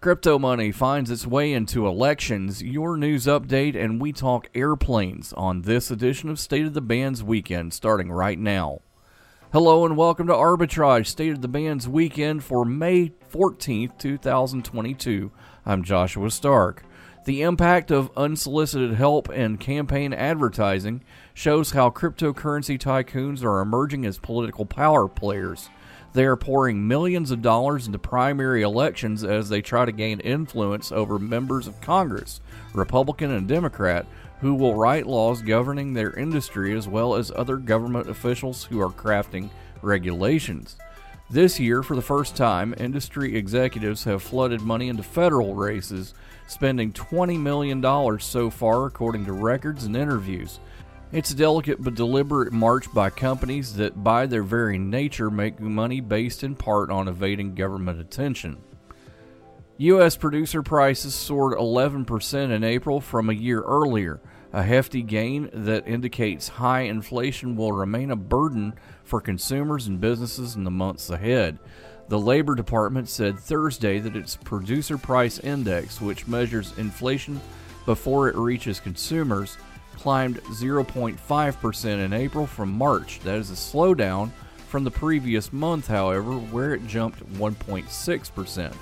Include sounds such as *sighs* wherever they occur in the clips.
Crypto money finds its way into elections, your news update, and we talk airplanes on this edition of State of the Bands Weekend, starting right now. Hello and welcome to Arbitrage State of the Bands Weekend for May 14th, 2022. I'm Joshua Stark. The impact of unsolicited help and campaign advertising shows how cryptocurrency tycoons are emerging as political power players. They are pouring millions of dollars into primary elections as they try to gain influence over members of Congress, Republican and Democrat, who will write laws governing their industry as well as other government officials who are crafting regulations. This year, for the first time, industry executives have flooded money into federal races, spending $20 million so far, according to records and interviews. It's a delicate but deliberate march by companies that, by their very nature, make money based in part on evading government attention. U.S. producer prices soared 11% in April from a year earlier, a hefty gain that indicates high inflation will remain a burden for consumers and businesses in the months ahead. The Labor Department said Thursday that its producer price index, which measures inflation before it reaches consumers, climbed 0.5% in April from March. That is a slowdown from the previous month, however, where it jumped 1.6%.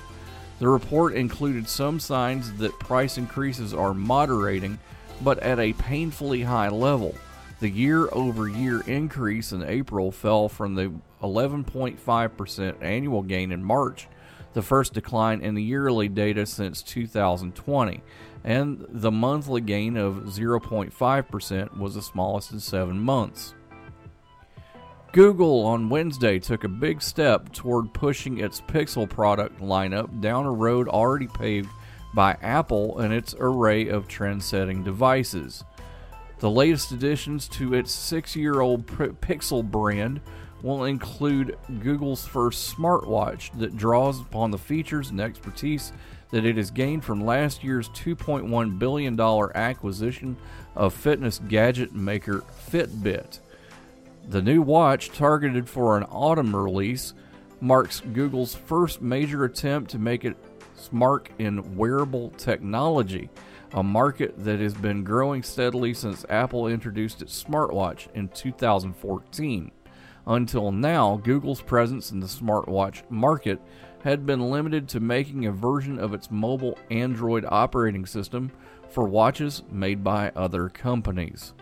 The report included some signs that price increases are moderating, but at a painfully high level. The year over year increase in April fell from the 11.5% annual gain in March, the first decline in the yearly data since 2020 and the monthly gain of 0.5% was the smallest in seven months. Google on Wednesday took a big step toward pushing its Pixel product lineup down a road already paved by Apple and its array of trend setting devices. The latest additions to its six year old Pixel brand will include Google's first smartwatch that draws upon the features and expertise that it has gained from last year's $2.1 billion acquisition of fitness gadget maker Fitbit. The new watch, targeted for an autumn release, marks Google's first major attempt to make its mark in wearable technology, a market that has been growing steadily since Apple introduced its smartwatch in 2014. Until now, Google's presence in the smartwatch market had been limited to making a version of its mobile Android operating system for watches made by other companies.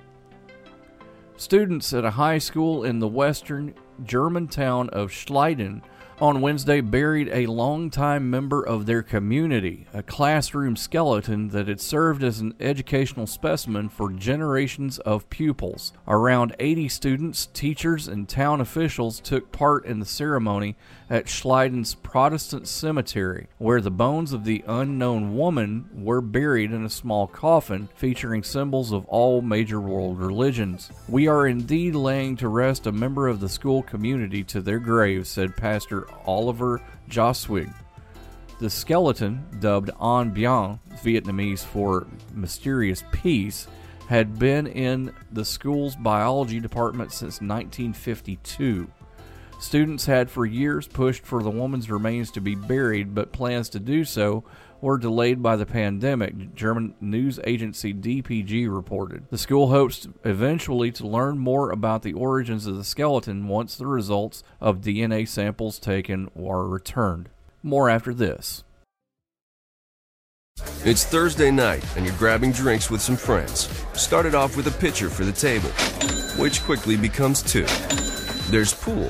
Students at a high school in the western German town of Schleiden on Wednesday buried a longtime member of their community, a classroom skeleton that had served as an educational specimen for generations of pupils. Around 80 students, teachers, and town officials took part in the ceremony at Schleiden's Protestant cemetery, where the bones of the unknown woman were buried in a small coffin featuring symbols of all major world religions. We are indeed laying to rest a member of the school community to their grave, said Pastor Oliver Joswig. The skeleton, dubbed An Bien, Vietnamese for mysterious peace, had been in the school's biology department since 1952. Students had for years pushed for the woman's remains to be buried, but plans to do so were delayed by the pandemic, German news agency DPA reported. The school hopes eventually to learn more about the origins of the skeleton once the results of DNA samples taken are returned. More after this. It's Thursday night, and you're grabbing drinks with some friends. Started off with a pitcher for the table, which quickly becomes two. There's pool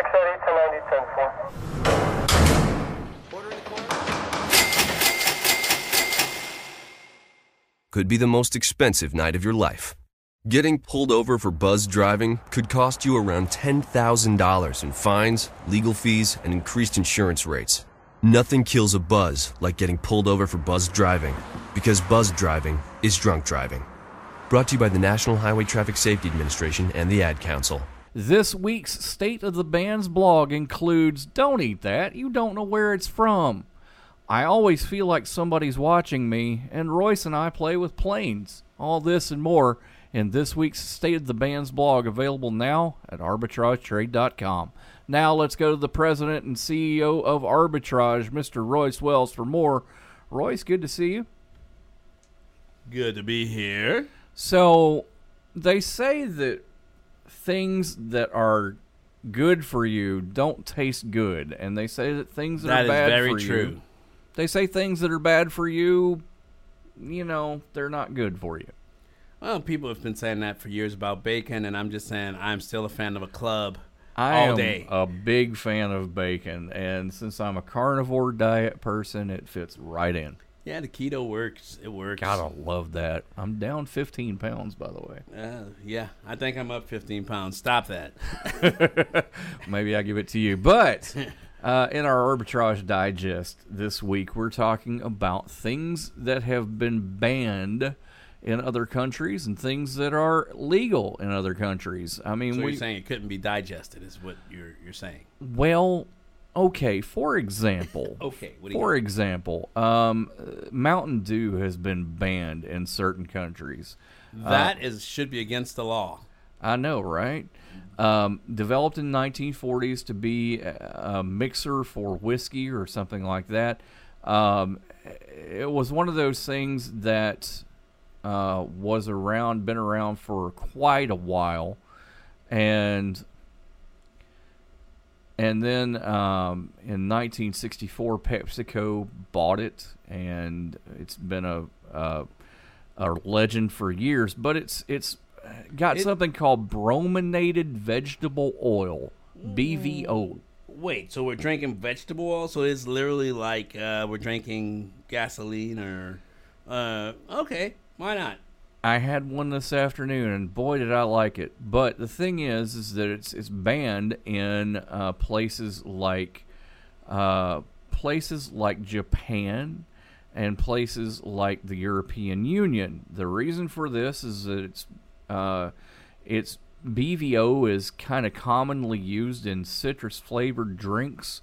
could be the most expensive night of your life. Getting pulled over for buzz driving could cost you around $10,000 in fines, legal fees, and increased insurance rates. Nothing kills a buzz like getting pulled over for buzz driving, because buzz driving is drunk driving. Brought to you by the National Highway Traffic Safety Administration and the Ad Council. This week's State of the Band's blog includes Don't Eat That, you don't know where it's from. I always feel like somebody's watching me, and Royce and I play with planes. All this and more in this week's State of the Band's blog, available now at arbitragetrade.com. Now let's go to the president and CEO of Arbitrage, Mr. Royce Wells, for more. Royce, good to see you. Good to be here. So they say that things that are good for you don't taste good, and they say that things that, That are bad very for you, true. They say things that are bad for you, you know, they're not good for you. Well, people have been saying that for years about bacon, and I'm just saying I'm still a fan of a club I all am day. a big fan of bacon, and since I'm a carnivore diet person, it fits right in. yeah, the keto works. It works. Gotta love that. I'm down 15 pounds, by the way. Uh, yeah, I think I'm up 15 pounds. Stop that. *laughs* Maybe I give it to you. But *laughs* uh, in our arbitrage digest this week, we're talking about things that have been banned in other countries and things that are legal in other countries. I mean, So we you're saying it couldn't be digested, is what you're you're saying? well, okay. For example, *laughs* Okay, what do you for example, um, uh, Mountain Dew has been banned in certain countries. That is should be against the law. I know, right? Um, developed in 1940s to be a, mixer for whiskey or something like that. Um, it was one of those things that uh, was around, been around for quite a while, and and then um, in 1964, PepsiCo bought it, and it's been a, a a legend for years. But it's it's got It- something called brominated vegetable oil, BVO. Wait, so we're drinking vegetable oil? So it's literally like uh, we're drinking gasoline or. Uh, okay, why not? I had one this afternoon, and boy, did I like it. But the thing is, is that it's it's banned in uh, places like uh, places like Japan and places like the European Union. The reason for this is that it's uh, it's BVO is kind of commonly used in citrus flavored drinks.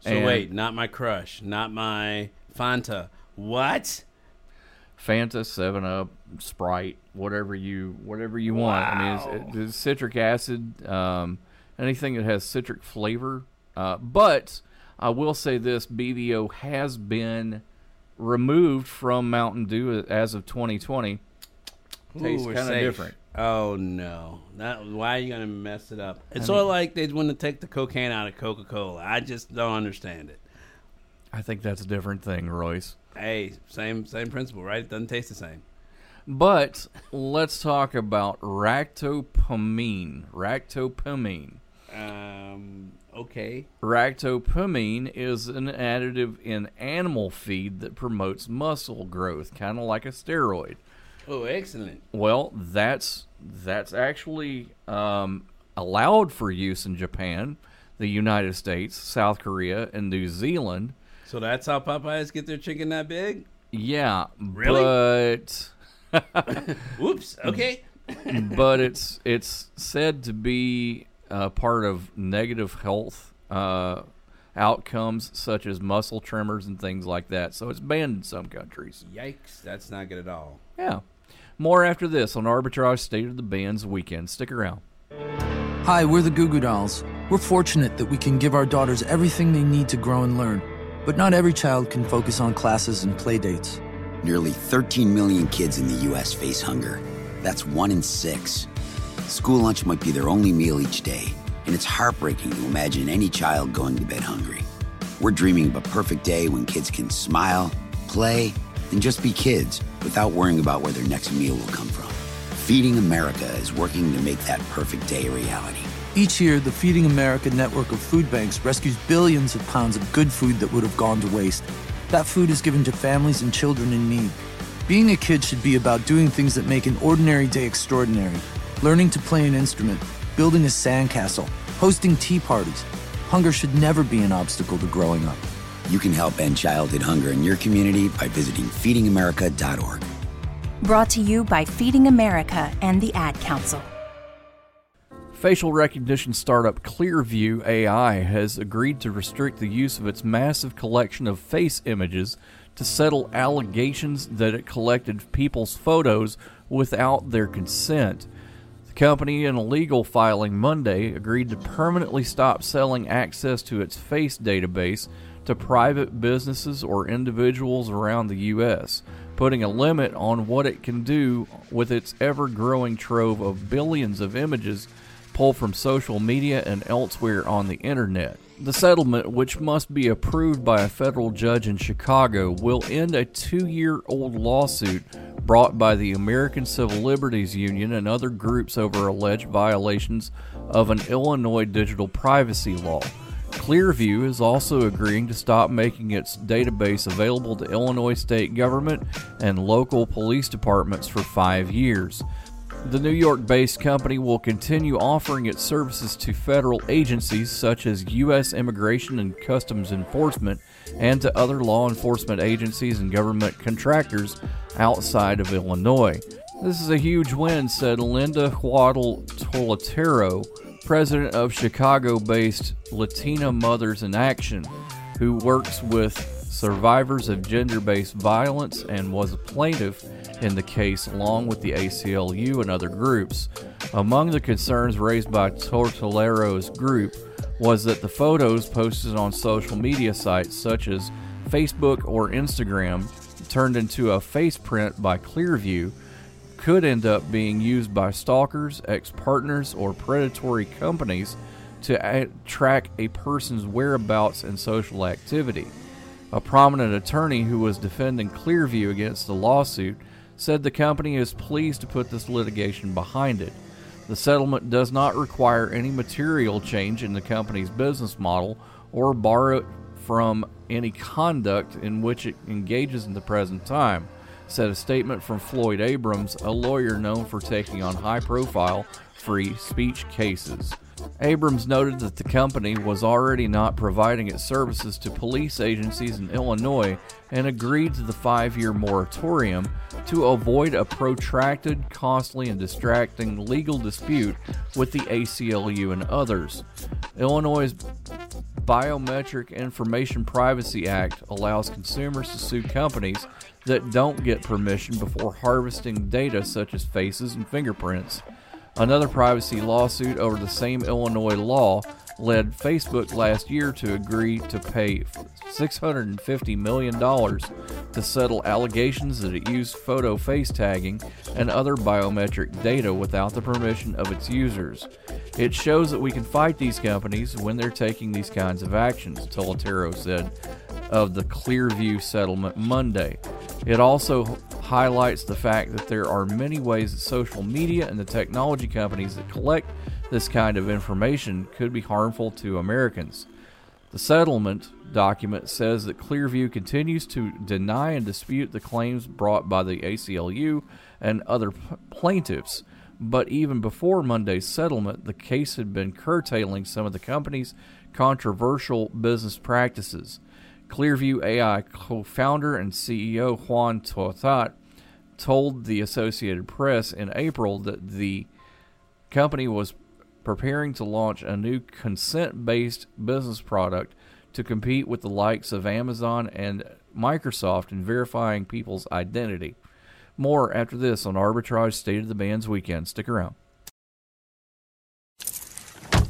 So and wait, not my crush, not my Fanta. What? Fanta, Seven Up, Sprite, whatever you whatever you want. I mean, it's, it's citric acid, um, anything that has citric flavor. Uh, but I will say this: BVO has been removed from Mountain Dew as of 2020. Tastes Ooh, we're kind of different. Oh no! That, why are you gonna mess it up? It's sort of like they want to take the cocaine out of Coca Cola. I just don't understand it. I think that's a different thing, Royce. Hey, same same principle, right? It doesn't taste the same. But let's talk about ractopamine. Ractopamine. Um. Okay. Ractopamine is an additive in animal feed that promotes muscle growth, kind of like a steroid. Oh, excellent. Well, that's that's actually um, allowed for use in Japan, the United States, South Korea, and New Zealand. So that's how Popeyes get their chicken that big? Yeah, Really? but *laughs* Whoops. Okay. *laughs* but it's it's said to be uh, part of negative health uh, outcomes such as muscle tremors and things like that. So it's banned in some countries. Yikes! That's not good at all. Yeah. More after this on Arbitrage State of the Bands weekend. Stick around. Hi, we're the Goo Goo Dolls. We're fortunate that we can give our daughters everything they need to grow and learn. But not every child can focus on classes and play dates. Nearly 13 million kids in the U.S. face hunger. That's one in six. School lunch might be their only meal each day, and it's heartbreaking to imagine any child going to bed hungry. We're dreaming of a perfect day when kids can smile, play, and just be kids without worrying about where their next meal will come from. Feeding America is working to make that perfect day a reality. Each year, the Feeding America network of food banks rescues billions of pounds of good food that would have gone to waste. That food is given to families and children in need. Being a kid should be about doing things that make an ordinary day extraordinary. Learning to play an instrument, building a sandcastle, hosting tea parties. Hunger should never be an obstacle to growing up. You can help end childhood hunger in your community by visiting feedingamerica.org. Brought to you by Feeding America and the Ad Council. Facial recognition startup Clearview AI has agreed to restrict the use of its massive collection of face images to settle allegations that it collected people's photos without their consent. The company, in a legal filing Monday, agreed to permanently stop selling access to its face database to private businesses or individuals around the U.S., putting a limit on what it can do with its ever growing trove of billions of images pulled from social media and elsewhere on the internet. The settlement, which must be approved by a federal judge in Chicago, will end a two year old lawsuit brought by the American Civil Liberties Union and other groups over alleged violations of an Illinois digital privacy law. Clearview is also agreeing to stop making its database available to Illinois state government and local police departments for five years. The New York based company will continue offering its services to federal agencies such as U.S. Immigration and Customs Enforcement and to other law enforcement agencies and government contractors outside of Illinois. This is a huge win, said Linda Huadl Tortolero, president of Chicago based Latina Mothers in Action, who works with survivors of gender based violence and was a plaintiff in the case along with the ACLU and other groups. Among the concerns raised by Tortolero's group was that the photos posted on social media sites such as Facebook or Instagram turned into a face print by Clearview could end up being used by stalkers, ex partners, or predatory companies to track a person's whereabouts and social activity. A prominent attorney who was defending Clearview against the lawsuit said the company is pleased to put this litigation behind it. The settlement does not require any material change in the company's business model or borrow it from any conduct in which it engages in the present time, said a statement from Floyd Abrams, a lawyer known for taking on high profile free speech cases. Abrams noted that the company was already not providing its services to police agencies in Illinois and agreed to the five year moratorium to avoid a protracted, costly, and distracting legal dispute with the ACLU and others. Illinois' Biometric Information Privacy Act allows consumers to sue companies that don't get permission before harvesting data such as faces and fingerprints. Another privacy lawsuit over the same Illinois law led Facebook last year to agree to pay $650 million to settle allegations that it used photo face tagging and other biometric data without the permission of its users. It shows that we can fight these companies when they're taking these kinds of actions, Tortolero said of the Clearview settlement Monday. It also highlights the fact that there are many ways that social media and the technology companies that collect this kind of information could be harmful to Americans. The settlement document says that Clearview continues to deny and dispute the claims brought by the ACLU and other p- plaintiffs. But even before Monday's settlement, the case had been curtailing some of the company's controversial business practices. Clearview AI co founder and CEO Hoan Ton-That told the Associated Press in April that the company was preparing to launch a new consent based business product to compete with the likes of Amazon and Microsoft in verifying people's identity. More after this on Arbitrage State of the Bands Weekend. Stick around.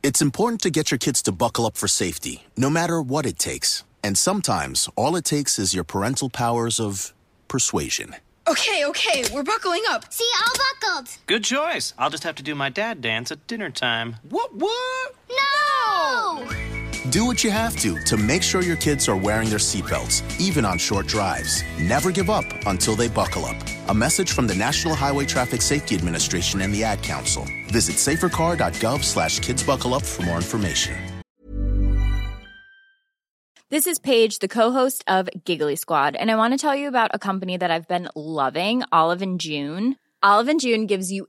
It's important to get your kids to buckle up for safety, no matter what it takes. And sometimes, all it takes is your parental powers of persuasion. Okay, okay, we're buckling up. See, all buckled. Good choice. I'll just have to do my dad dance at dinner time. What? What? No! Do what you have to to make sure your kids are wearing their seatbelts, even on short drives. Never give up until they buckle up. A message from the National Highway Traffic Safety Administration and the Ad Council. Visit safercar.gov slash kidsbuckleup for more information. This is Paige, the co-host of Giggly Squad, and I want to tell you about a company that I've been loving, Olive June. Olive June gives you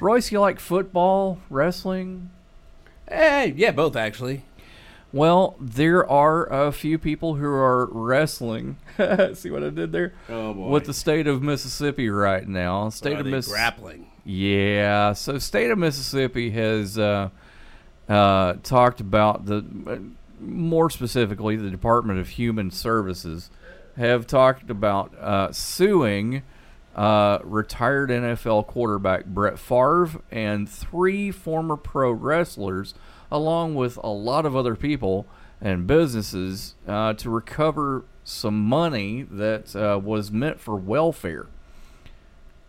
Royce, you like football, wrestling? Hey, yeah, both actually. Well, there are a few people who are wrestling. *laughs* See what I did there? Oh, boy. With the state of Mississippi right now. State Are of they Miss- grappling? Yeah. So, state of Mississippi has uh, uh, talked about the, uh, more specifically, the Department of Human Services have talked about uh, suing uh, retired NFL quarterback Brett Favre and three former pro wrestlers, along with a lot of other people and businesses, uh, to recover some money that uh, was meant for welfare.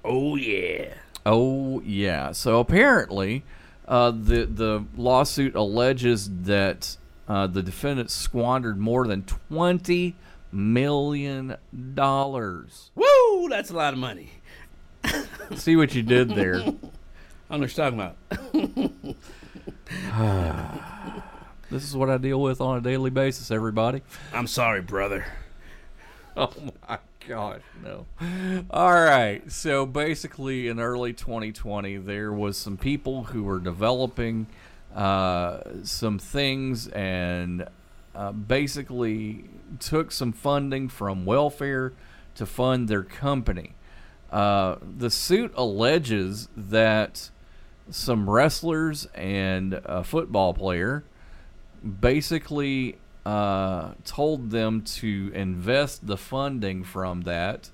Oh yeah. Oh yeah. So apparently, uh, the the lawsuit alleges that uh, the defendants squandered more than twenty million dollars. Woo! That's a lot of money. See what you did there. I don't know what you're talking about. *sighs* This is what I deal with on a daily basis, everybody. I'm sorry, brother. *laughs* Oh my gosh, no. All right. So basically, in early 2020, there was some people who were developing uh, some things and uh, basically took some funding from welfare to fund their company. Uh, the suit alleges that some wrestlers and a football player basically uh, told them to invest the funding from that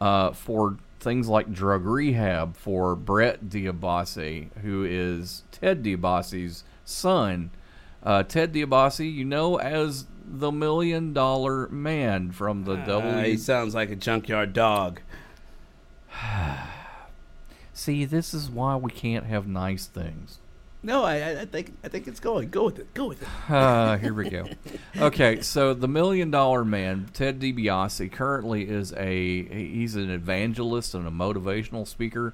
uh, for things like drug rehab for Brett DiBiase, who is Ted DiBiase's son. Uh, Ted DiBiase, you know as the Million Dollar Man from the Uh, W. he sounds like a junkyard dog. *sighs* See, this is why we can't have nice things. No, I, I- I think I think it's going. Go with it. Go with it. Uh, *sighs* here we go. Okay, so the Million Dollar Man, Ted DiBiase, currently is a he's an evangelist and a motivational speaker,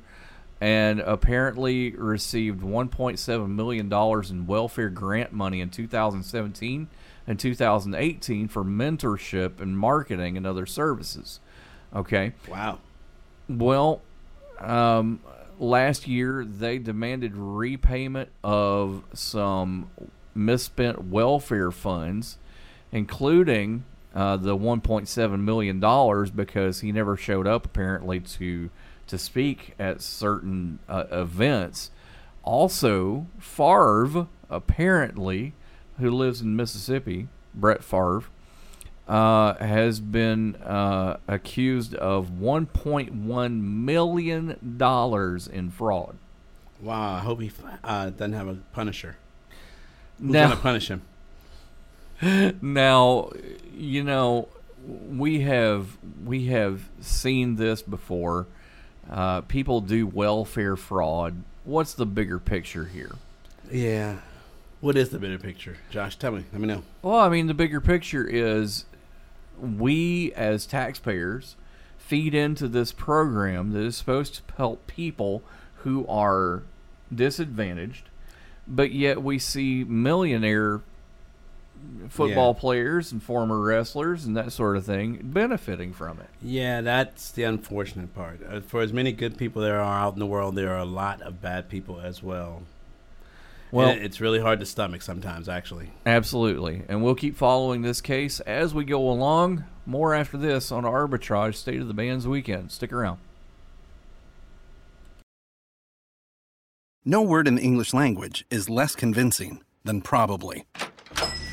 and apparently received 1.7 million dollars in welfare grant money in 2017 and 2018 for mentorship and marketing and other services. Okay. Wow. Well, um, last year they demanded repayment of some misspent welfare funds, including uh, the 1.7 million dollars because he never showed up apparently to to speak at certain uh, events. Also, Favre apparently, who lives in Mississippi, Brett Favre, uh, has been uh, accused of 1.1 million dollars in fraud. Wow, I hope he uh, doesn't have a punisher. Who's Now- gonna punish him? *laughs* now, you know, we have we have seen this before. Uh, people do welfare fraud. What's the bigger picture here? Yeah. What is the bigger picture, Josh? Tell me. Let me know. Well, I mean, the bigger picture is we as taxpayers feed into this program that is supposed to help people who are disadvantaged, but yet we see millionaire football Yeah. players and former wrestlers and that sort of thing benefiting from it. Yeah, that's the unfortunate part. Uh, for as many good people there are out in the world, there are a lot of bad people as well. Well- And it's really hard to stomach sometimes, actually. Absolutely. And we'll keep following this case as we go along. More after this on Arbitrage State of the Bands Weekend. Stick around. No word in the English language is less convincing than probably.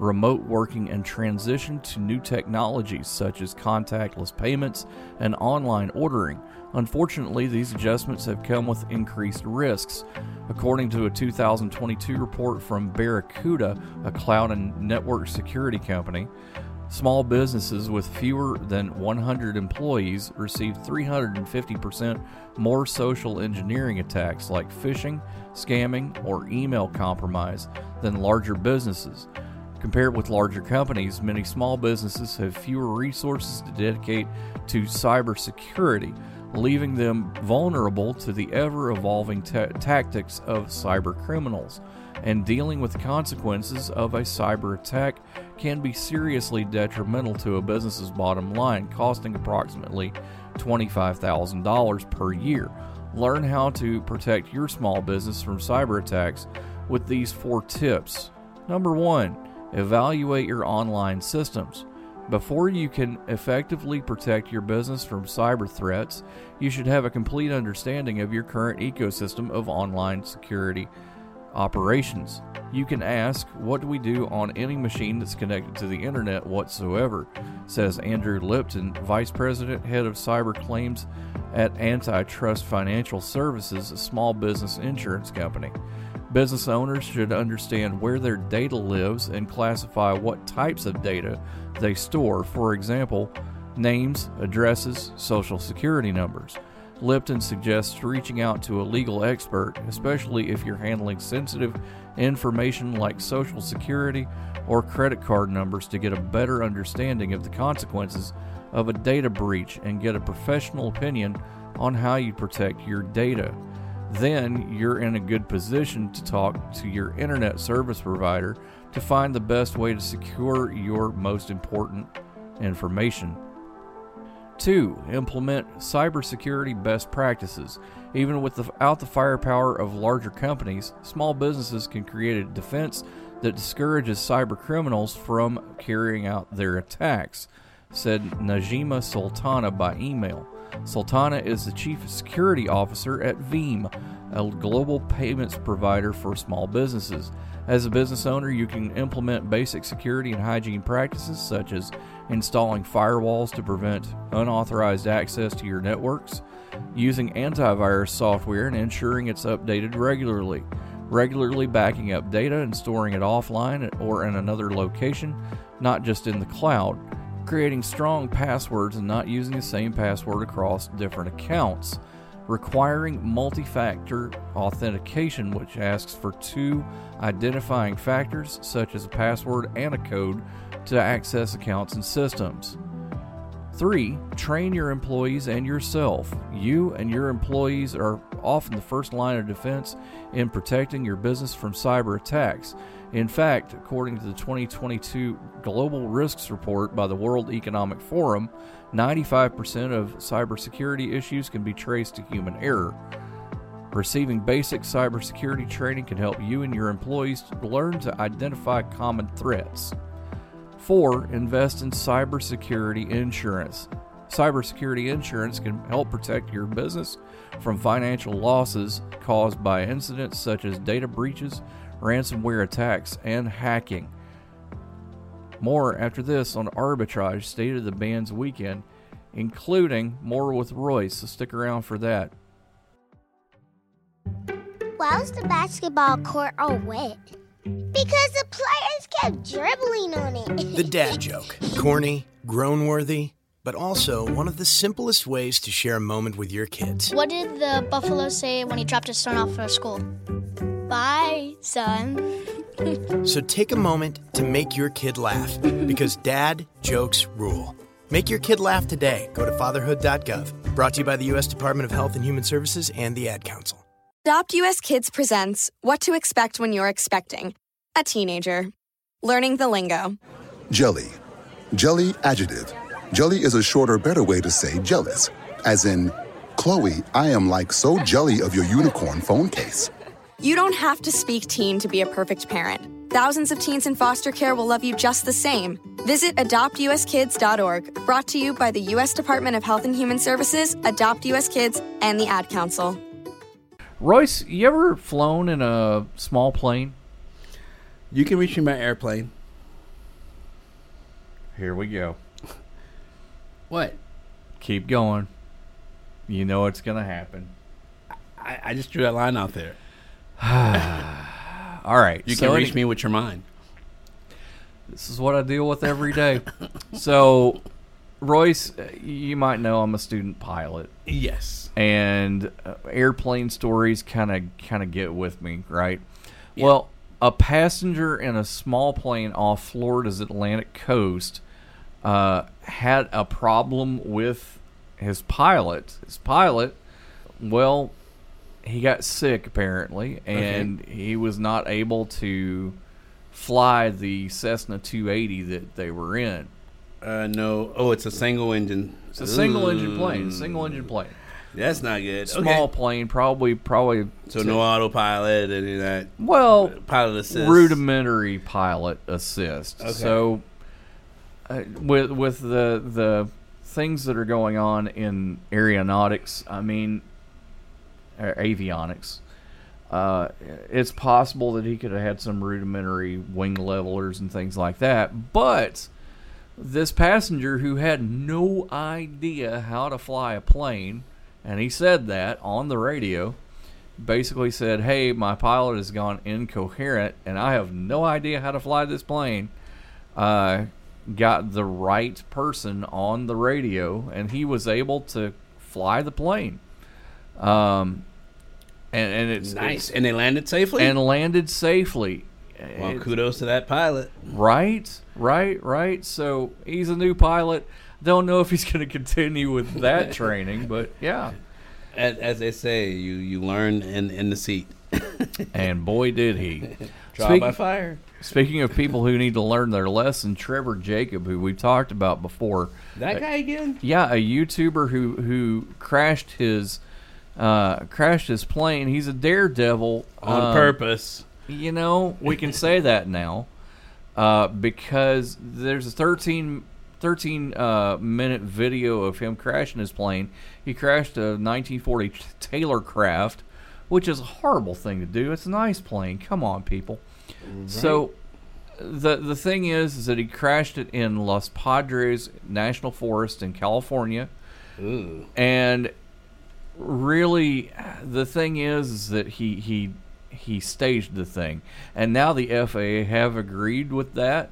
remote working and transition to new technologies such as contactless payments and online ordering. Unfortunately, these adjustments have come with increased risks. According to a 2022 report from Barracuda, a cloud and network security company, Small businesses with fewer than 100 employees receive 350% more social engineering attacks like phishing, scamming, or email compromise than larger businesses. Compared with larger companies, many small businesses have fewer resources to dedicate to cybersecurity, leaving them vulnerable to the ever evolving ta- tactics of cyber criminals. And dealing with the consequences of a cyber attack can be seriously detrimental to a business's bottom line, costing approximately $25,000 per year. Learn how to protect your small business from cyber attacks with these four tips. Number one, evaluate your online systems. Before you can effectively protect your business from cyber threats, you should have a complete understanding of your current ecosystem of online security operations. You can ask, What do we do on any machine that's connected to the internet whatsoever? says Andrew Lipton, Vice President, Head of Cyber Claims at Antitrust Financial Services, a small business insurance company. Business owners should understand where their data lives and classify what types of data they store, for example, names, addresses, social security numbers. Lipton suggests reaching out to a legal expert, especially if you're handling sensitive information like social security or credit card numbers, to get a better understanding of the consequences of a data breach and get a professional opinion on how you protect your data. Then you're in a good position to talk to your internet service provider to find the best way to secure your most important information. Two, implement cybersecurity best practices. Even without the firepower of larger companies, small businesses can create a defense that discourages cyber criminals from carrying out their attacks, said Najima Sultana by email. Sultana is the chief security officer at Veeam, a global payments provider for small businesses. As a business owner, you can implement basic security and hygiene practices such as installing firewalls to prevent unauthorized access to your networks, using antivirus software and ensuring it's updated regularly, regularly backing up data and storing it offline or in another location, not just in the cloud, creating strong passwords and not using the same password across different accounts requiring multi factor authentication, which asks for two identifying factors, such as a password and a code, to access accounts and systems. 3. Train your employees and yourself. You and your employees are often the first line of defense in protecting your business from cyber attacks. In fact, according to the 2022 Global Risks Report by the World Economic Forum, 95% of cybersecurity issues can be traced to human error. Receiving basic cybersecurity training can help you and your employees learn to identify common threats. 4. Invest in cybersecurity insurance. Cybersecurity insurance can help protect your business from financial losses caused by incidents such as data breaches, ransomware attacks, and hacking. More after this on Arbitrage State of the Bands weekend, including more with Royce, so stick around for that. Why was the basketball court all wet? Because the players kept dribbling on it. The dad joke. Corny, groan worthy, but also one of the simplest ways to share a moment with your kids. What did the buffalo say when he dropped his son off for school? Bye, son. *laughs* So take a moment to make your kid laugh because dad jokes rule. Make your kid laugh today. Go to fatherhood.gov. Brought to you by the U.S. Department of Health and Human Services and the Ad Council. Adopt US Kids presents What to Expect When You're Expecting a Teenager. Learning the lingo. Jelly. Jelly adjective. Jelly is a shorter, better way to say jealous. As in, Chloe, I am like so jelly of your unicorn phone case. You don't have to speak teen to be a perfect parent. Thousands of teens in foster care will love you just the same. Visit adoptuskids.org, brought to you by the U.S. Department of Health and Human Services, Adopt US Kids, and the Ad Council. Royce, you ever flown in a small plane? You can reach me by airplane. Here we go. What? Keep going. You know it's going to happen. I, I just drew that line out there. *sighs* All right. You so can reach any- me with your mind. This is what I deal with every day. *laughs* so, Royce, uh, you might know I'm a student pilot. Yes. And uh, airplane stories kind of kind of get with me, right? Well, a passenger in a small plane off Florida's Atlantic coast uh, had a problem with his pilot. His pilot, well, he got sick apparently, and he was not able to fly the Cessna 280 that they were in. Uh, no. Oh, it's a single engine. It's a single engine plane. Single engine plane. That's not good. Small Okay. plane, probably, probably. So no autopilot, any of that. Well, pilot assist. rudimentary pilot assist. Okay. So, uh, with with the the things that are going on in aeronautics, I mean, avionics, uh, it's possible that he could have had some rudimentary wing levelers and things like that. But this passenger who had no idea how to fly a plane, and he said that on the radio, basically said, "Hey, my pilot has gone incoherent, and I have no idea how to fly this plane." Uh, got the right person on the radio, and he was able to fly the plane. Um, and and it's Nice. it's- And they landed safely? and landed safely. Well, It- kudos to that pilot. Right, right, right. So he's a new pilot. Don't know if he's going to continue with that *laughs* training, but yeah. As, as they say, you you learn in in the seat. And boy, did he! *laughs* Trial by fire. Speaking of people who need to learn their lesson, Trevor Jacob, who we've talked about before, That uh, guy again? yeah, a YouTuber who who crashed his uh, crashed his plane. He's a daredevil On um, purpose. You know, we can say that now uh, because there's a 13, 13 uh, minute video of him crashing his plane. He crashed a 1940 Taylorcraft which is a horrible thing to do. It's an ice plane. Come on, people. So the the thing is, is that he crashed it in Los Padres National Forest in California, and really, the thing is, is that he he he staged the thing, and now the FAA have agreed with that.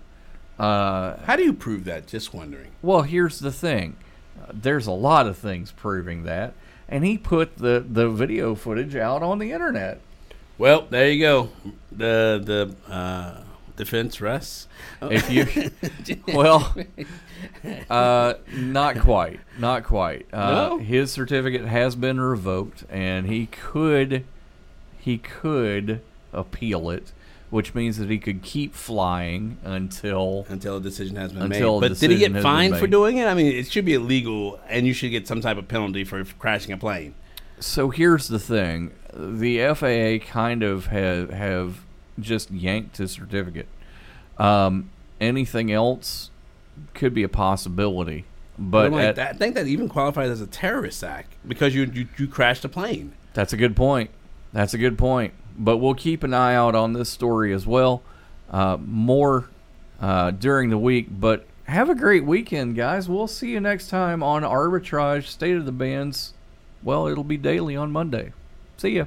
Uh, How do you prove that? Just wondering. well, here's the thing. Uh, there's a lot of things proving that, and he put the the video footage out on the internet. Well, there you go. The the uh, defense rests. If you, *laughs* well, uh, not quite, not quite. Uh, No? His certificate has been revoked, and he could, he could appeal it, which means that he could keep flying until until a decision has been made. But did he get fined for doing it? I mean, it should be illegal, and you should get some type of penalty for crashing a plane. So here's the thing: the FAA kind of have have just yanked his certificate. Um, anything else could be a possibility, but like at- that, I think that even qualifies as a terrorist act because you you, you crashed a plane. That's a good point. That's a good point. But we'll keep an eye out on this story as well. Uh, more uh, during the week. But have a great weekend, guys. We'll see you next time on Arbitrage State of the Bands. Well, it'll be daily on Monday. See ya.